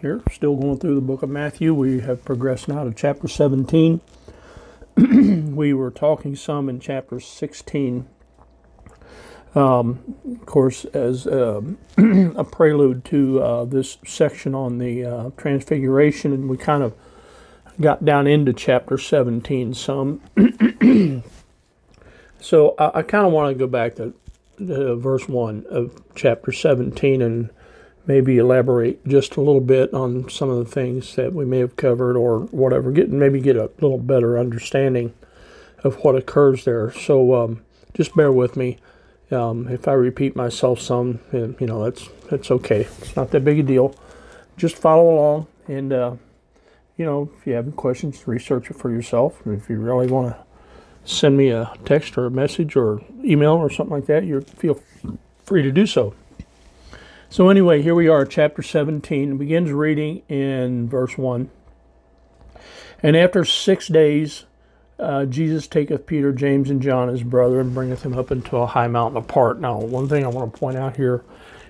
here, still going through the book of Matthew. We have progressed now to chapter 17. we were talking some in chapter 16, um, of course, as uh, a prelude to uh, this section on the uh, transfiguration, and we kind of got down into chapter 17 some. so I, I kind of want to go back to, to verse 1 of chapter 17 and maybe elaborate just a little bit on some of the things that we may have covered or whatever. Get maybe get a little better understanding of what occurs there. So um, just bear with me. Um, if I repeat myself some, you know, that's that's okay. It's not that big a deal. Just follow along, and uh, you know, if you have any questions, research it for yourself. And if you really want to send me a text or a message or email or something like that, you feel free to do so. So, anyway, here we are, chapter 17. It begins reading in verse 1. And after six days, uh, Jesus taketh Peter, James, and John, his brother, and bringeth him up into a high mountain apart. Now, one thing I want to point out here,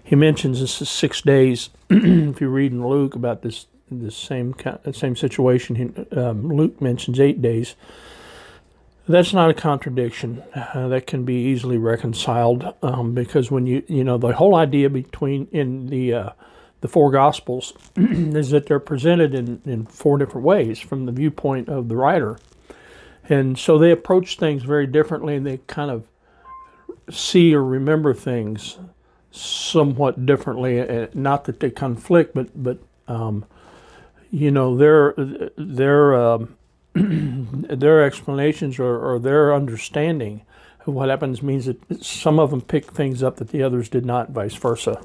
he mentions this is six days. if you read in Luke about this this same kind, same situation, um, Luke mentions eight days. That's not a contradiction. Uh, that can be easily reconciled um, because when you you know the whole idea between in the uh, the four gospels is that they're presented in, in four different ways from the viewpoint of the writer, and so they approach things very differently and they kind of see or remember things somewhat differently. Uh, not that they conflict, but but um, you know their um, their explanations or, or, their understanding of what happens means that some of them pick things up that the others did not, vice versa.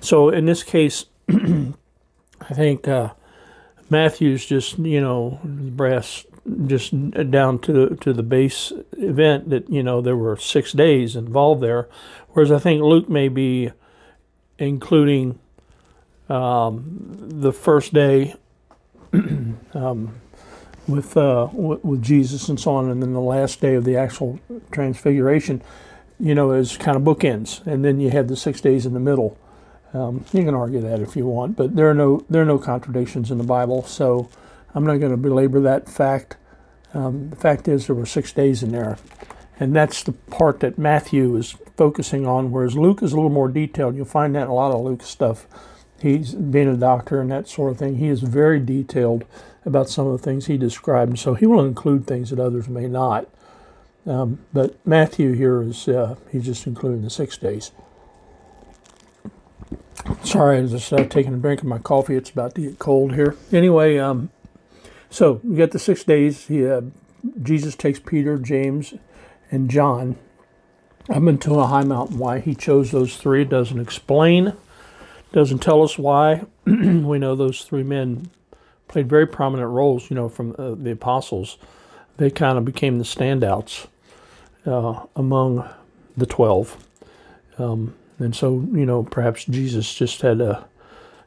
So in this case, I think uh, Matthew's just you know brass just down to to the base event that you know there were six days involved there, whereas I think Luke may be including um, the first day. um, with uh, with Jesus and so on, and then the last day of the actual transfiguration, you know, is kind of bookends, and then you have the six days in the middle. Um, you can argue that if you want, but there are no there are no contradictions in the Bible, so I'm not going to belabor that fact. Um, the fact is, there were six days in there, and that's the part that Matthew is focusing on, whereas Luke is a little more detailed. You'll find that in a lot of Luke's stuff. He's being a doctor and that sort of thing. He is very detailed about some of the things he described. So he will include things that others may not. Um, but Matthew here is, uh, he's just including the six days. Sorry, I just uh, taking a drink of my coffee. It's about to get cold here. Anyway, um, so we got the six days. He, uh, Jesus takes Peter, James, and John up into a high mountain. Why he chose those three doesn't explain, doesn't tell us why. we know those three men played very prominent roles, you know, from uh, the apostles. They kind of became the standouts uh, among the 12. Um, and so, you know, perhaps Jesus just had a,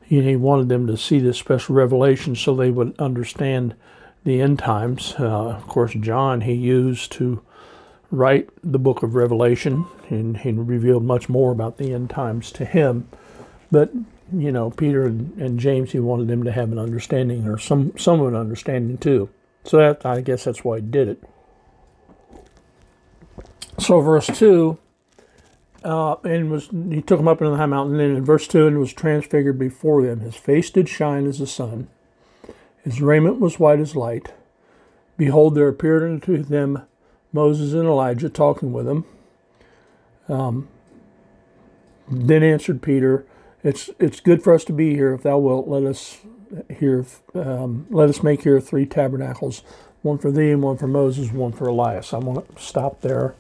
you know, he wanted them to see this special revelation so they would understand the end times. Uh, of course, John he used to write the book of Revelation, and he revealed much more about the end times to him. But you know, Peter and, and James, he wanted them to have an understanding or some, some of an understanding too. So that I guess that's why he did it. So verse two, uh, and was he took him up into the high mountain, and in verse two, and was transfigured before them. His face did shine as the sun, his raiment was white as light. Behold, there appeared unto them Moses and Elijah talking with them. Um, then answered Peter, "It's it's good for us to be here. If thou wilt, let us here um, let us make here three tabernacles, one for thee and one for Moses, one for Elias." I want to stop there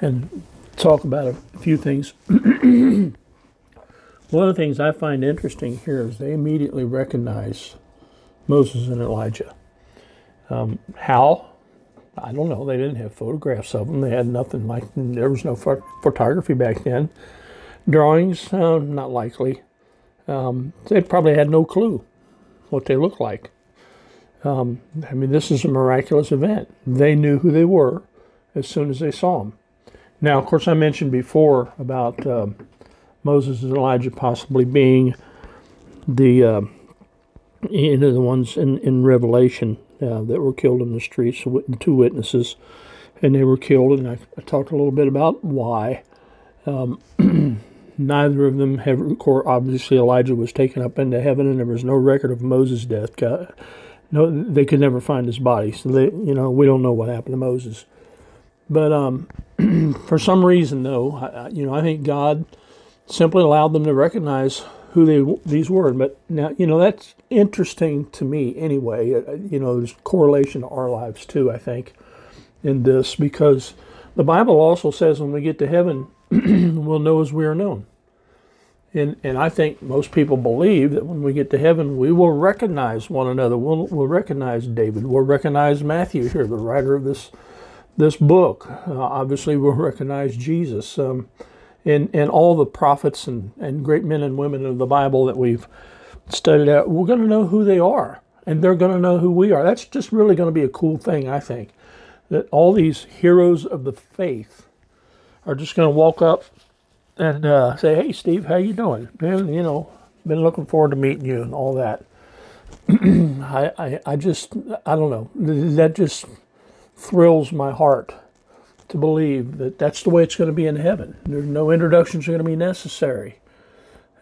and talk about a few things. one of the things I find interesting here is they immediately recognize Moses and Elijah. Um, how? I don't know. They didn't have photographs of them. They had nothing like, there was no pho- photography back then. Drawings, uh, not likely. Um, they probably had no clue what they looked like. Um, I mean, this is a miraculous event. They knew who they were as soon as they saw them. Now, of course, I mentioned before about uh, Moses and Elijah possibly being the uh, you know the ones in in Revelation uh, that were killed in the streets, the two witnesses, and they were killed. And I, I talked a little bit about why. Um, neither of them have. Obviously, Elijah was taken up into heaven, and there was no record of Moses' death. God, no, they could never find his body. So they, you know, we don't know what happened to Moses. But um, for some reason, though, I, you know, I think God simply allowed them to recognize who they these were. But now, you know, that's interesting to me anyway. Uh, you know, there's correlation to our lives too. I think in this because the Bible also says when we get to heaven, we'll know as we are known. And, and I think most people believe that when we get to heaven, we will recognize one another. We'll, we'll recognize David. We'll recognize Matthew here, the writer of this this book. Uh, obviously, we'll recognize Jesus. Um, and, and all the prophets and, and great men and women of the Bible that we've studied out, we're going to know who they are. And they're going to know who we are. That's just really going to be a cool thing, I think. That all these heroes of the faith are just going to walk up and uh, say, "Hey, Steve, how you doing? Man, you know, been looking forward to meeting you and all that." I, I, I just, I don't know. That just thrills my heart to believe that that's the way it's going to be in heaven. There's no introductions are going to be necessary.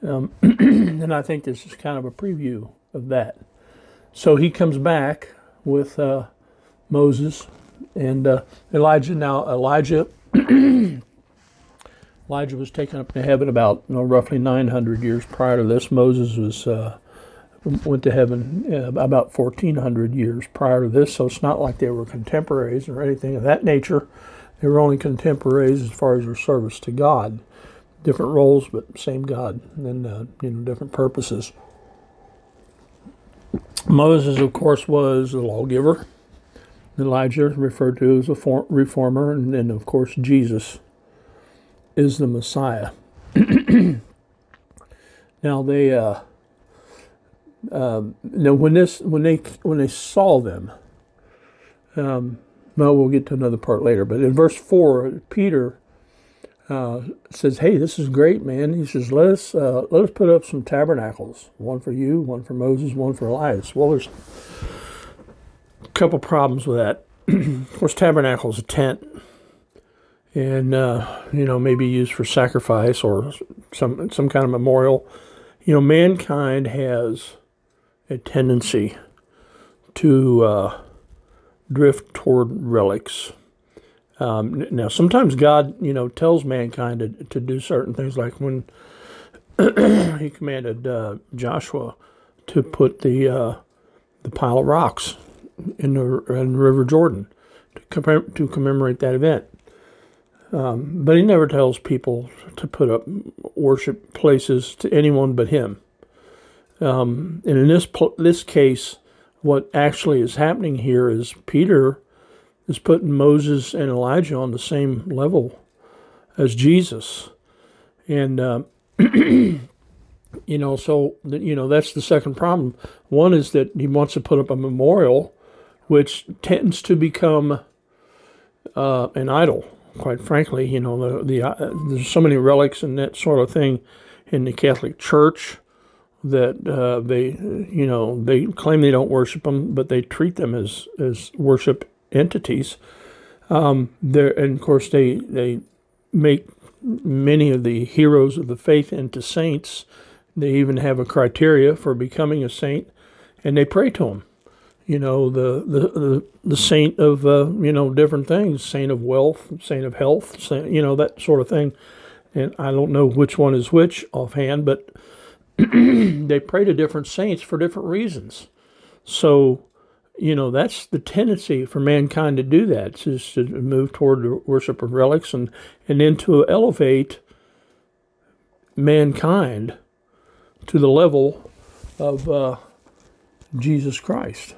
Um, and I think this is kind of a preview of that. So he comes back with uh, Moses and uh, Elijah. Now Elijah, Elijah was taken up to heaven about you know, roughly 900 years prior to this. Moses was uh, went to heaven uh, about 1400 years prior to this. So it's not like they were contemporaries or anything of that nature. They were only contemporaries as far as their service to God. Different roles, but same God, and uh, you know different purposes. Moses, of course, was the lawgiver. Elijah, referred to as a reformer, and then, of course, Jesus is the Messiah. now they, uh, uh, now when this, when they, when they saw them, um, well, we'll get to another part later. But in verse 4, Peter uh, says, Hey, this is great, man. He says, Let us, uh, let us put up some tabernacles one for you, one for Moses, one for Elias. Well, there's a couple problems with that. of course, tabernacle is a tent. And, uh, you know, maybe used for sacrifice or some, some kind of memorial. You know, mankind has a tendency to uh, drift toward relics. Um, now, sometimes God, you know, tells mankind to, to do certain things, like when He commanded uh, Joshua to put the uh, the pile of rocks in the, in the River Jordan to, to commemorate that event. Um, but He never tells people to put up worship places to anyone but Him. Um, and in this this case, what actually is happening here is Peter is putting Moses and Elijah on the same level as Jesus. And, uh, you know, so, you know, that's the second problem. One is that he wants to put up a memorial, which tends to become uh, an idol, quite frankly. You know, the, the uh, there's so many relics and that sort of thing in the Catholic Church that uh, they, you know, they claim they don't worship them, but they treat them as as worship entities. Um, there, and of course, they they make many of the heroes of the faith into saints. They even have a criteria for becoming a saint, and they pray to them. You know, the the the, the saint of uh, you know different things, saint of wealth, saint of health, saint, you know that sort of thing. And I don't know which one is which offhand, but they pray to different saints for different reasons. So, you know, that's the tendency for mankind to do that, is to move toward the worship of relics and, and then to elevate mankind to the level of uh, Jesus Christ.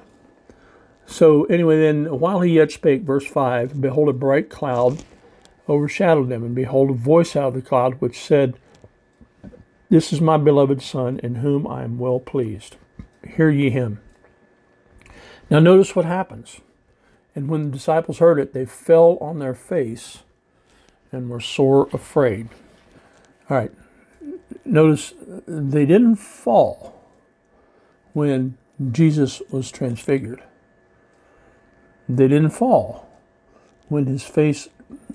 So, anyway, then while he yet spake, verse 5 Behold, a bright cloud overshadowed them, and behold, a voice out of the cloud which said, This is my beloved Son, in whom I am well pleased. Hear ye him. Now, notice what happens. And when the disciples heard it, they fell on their face and were sore afraid. All right, notice they didn't fall when Jesus was transfigured. They didn't fall when his face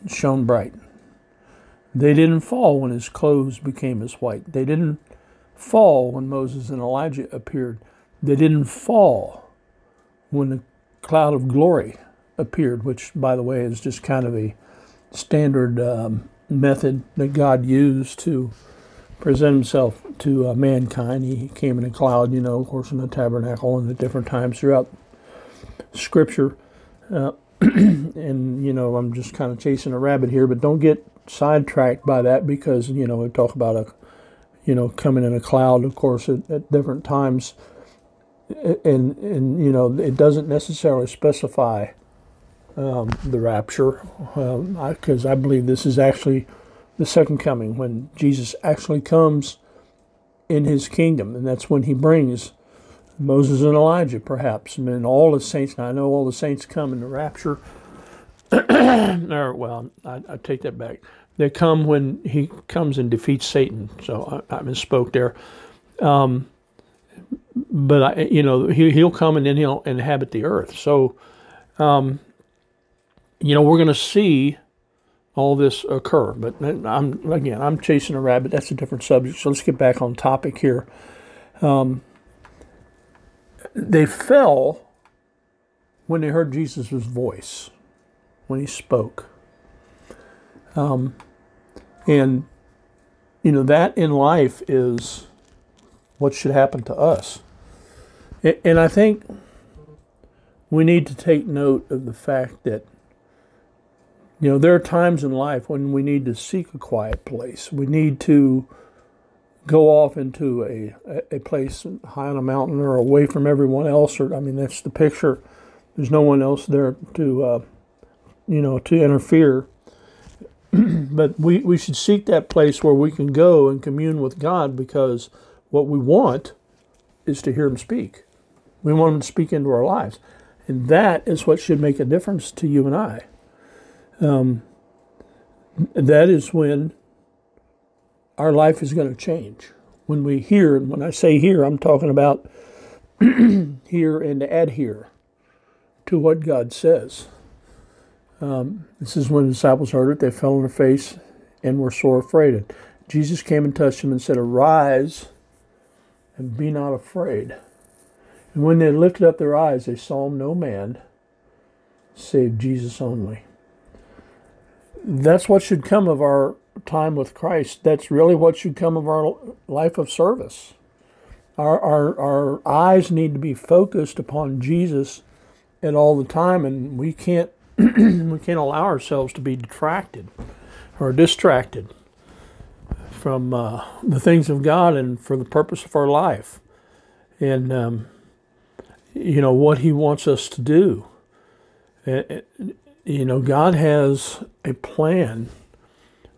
shone bright. They didn't fall when his clothes became as white. They didn't fall when Moses and Elijah appeared. They didn't fall when the cloud of glory appeared, which, by the way, is just kind of a standard um, method that God used to present himself to uh, mankind. He came in a cloud, you know, of course, in the tabernacle and at different times throughout Scripture. Uh, and, you know, I'm just kind of chasing a rabbit here, but don't get sidetracked by that because, you know, we talk about a, you know, coming in a cloud, of course, at, at different times. And, and, you know, it doesn't necessarily specify um, the rapture because um, I, I believe this is actually the second coming when Jesus actually comes in his kingdom. And that's when he brings Moses and Elijah, perhaps, and all the saints. I know all the saints come in the rapture. or, well, I, I, take that back. They come when he comes and defeats Satan. So I, I misspoke there. Um, but I, you know, he, he'll come and then he'll inhabit the earth. So, um, you know, we're going to see all this occur. But I'm again, I'm chasing a rabbit. That's a different subject. So let's get back on topic here. Um, they fell when they heard Jesus' voice, when he spoke. Um, and, you know, that in life is what should happen to us. And I think we need to take note of the fact that, you know, there are times in life when we need to seek a quiet place. We need to go off into a, a place high on a mountain or away from everyone else. Or I mean, that's the picture. There's no one else there to, uh, you know, to interfere. but we, we should seek that place where we can go and commune with God because what we want is to hear Him speak. We want Him to speak into our lives. And that is what should make a difference to you and I. Um, that is when our life is going to change. When we hear, and when I say hear, I'm talking about hear and adhere to what God says. Um, this is when the disciples heard it, they fell on their face and were sore afraid. Jesus came and touched them and said, Arise and be not afraid. And when they lifted up their eyes, they saw no man save Jesus only. That's what should come of our time with Christ, that's really what should come of our life of service. Our, our, our eyes need to be focused upon Jesus at all the time, and we can't we can't allow ourselves to be detracted or distracted from uh, the things of God and for the purpose of our life, and um, you know what He wants us to do. You know, God has a plan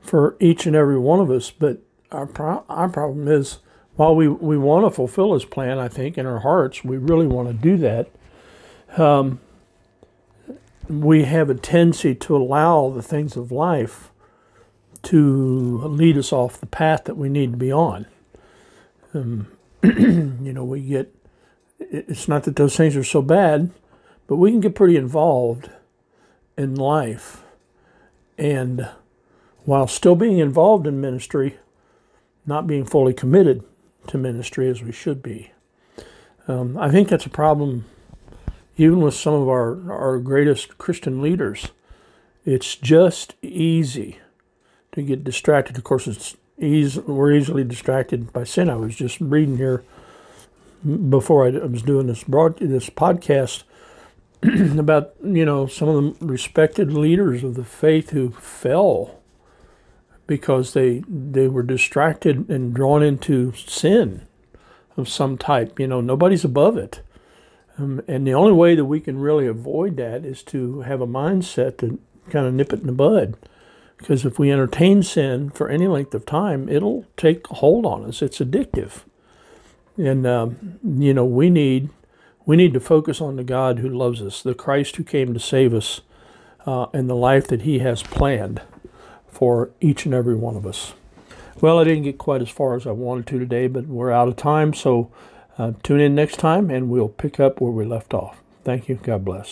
for each and every one of us. But our pro- our problem is, while we, we want to fulfill His plan, I think in our hearts we really want to do that. Um, we have a tendency to allow the things of life to lead us off the path that we need to be on. Um, you know, we get, it's not that those things are so bad, but we can get pretty involved in life. And while still being involved in ministry, not being fully committed to ministry as we should be. Um, I think that's a problem, even with some of our, our greatest Christian leaders, it's just easy to get distracted. Of course, it's easy, we're easily distracted by sin. I was just reading here before I was doing this broad this podcast about you know some of the respected leaders of the faith who fell because they they were distracted and drawn into sin of some type. You know, nobody's above it. Um, and the only way that we can really avoid that is to have a mindset to kind of nip it in the bud. Because if we entertain sin for any length of time, it'll take hold on us. It's addictive. And, um, you know, we need, we need to focus on the God who loves us, the Christ who came to save us, uh, and the life that he has planned for each and every one of us. Well, I didn't get quite as far as I wanted to today, but we're out of time. So uh, tune in next time and we'll pick up where we left off. Thank you. God bless.